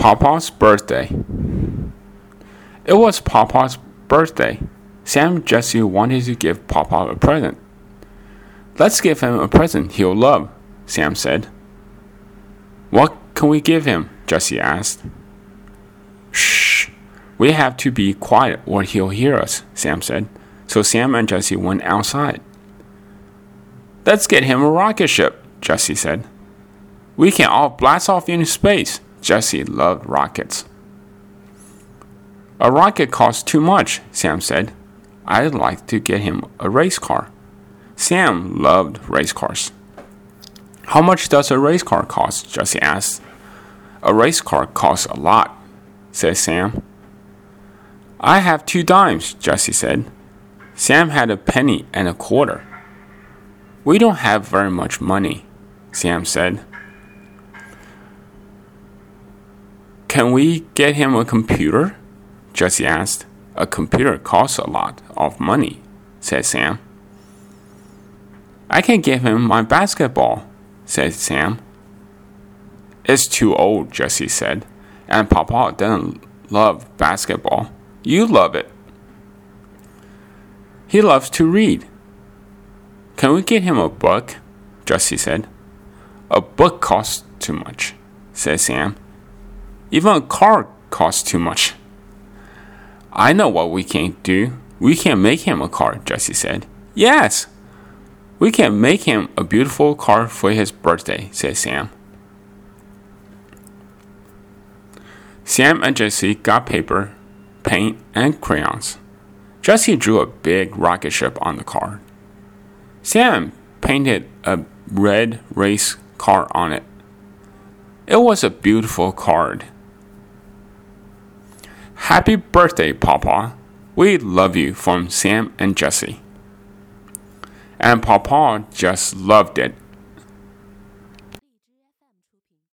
Papa's birthday. It was Papa's birthday. Sam Jesse wanted to give Papa a present. Let's give him a present he'll love, Sam said. What can we give him? Jesse asked. Shh, we have to be quiet or he'll hear us, Sam said. So Sam and Jesse went outside. Let's get him a rocket ship, Jesse said. We can all blast off into space. Jessie loved rockets. A rocket costs too much, Sam said. I'd like to get him a race car. Sam loved race cars. How much does a race car cost? Jesse asked. A race car costs a lot, said Sam. I have two dimes, Jesse said. Sam had a penny and a quarter. We don't have very much money, Sam said. Can we get him a computer? Jessie asked. A computer costs a lot of money, said Sam. I can give him my basketball, said Sam. It's too old, Jessie said, and Papa doesn't love basketball. You love it. He loves to read. Can we get him a book? Jessie said. A book costs too much, said Sam. Even a car costs too much. I know what we can do. We can make him a car, Jessie said. Yes, we can make him a beautiful car for his birthday, said Sam. Sam and Jessie got paper, paint, and crayons. Jessie drew a big rocket ship on the card. Sam painted a red race car on it. It was a beautiful card. Happy birthday, Papa. We love you from Sam and Jesse. And Papa just loved it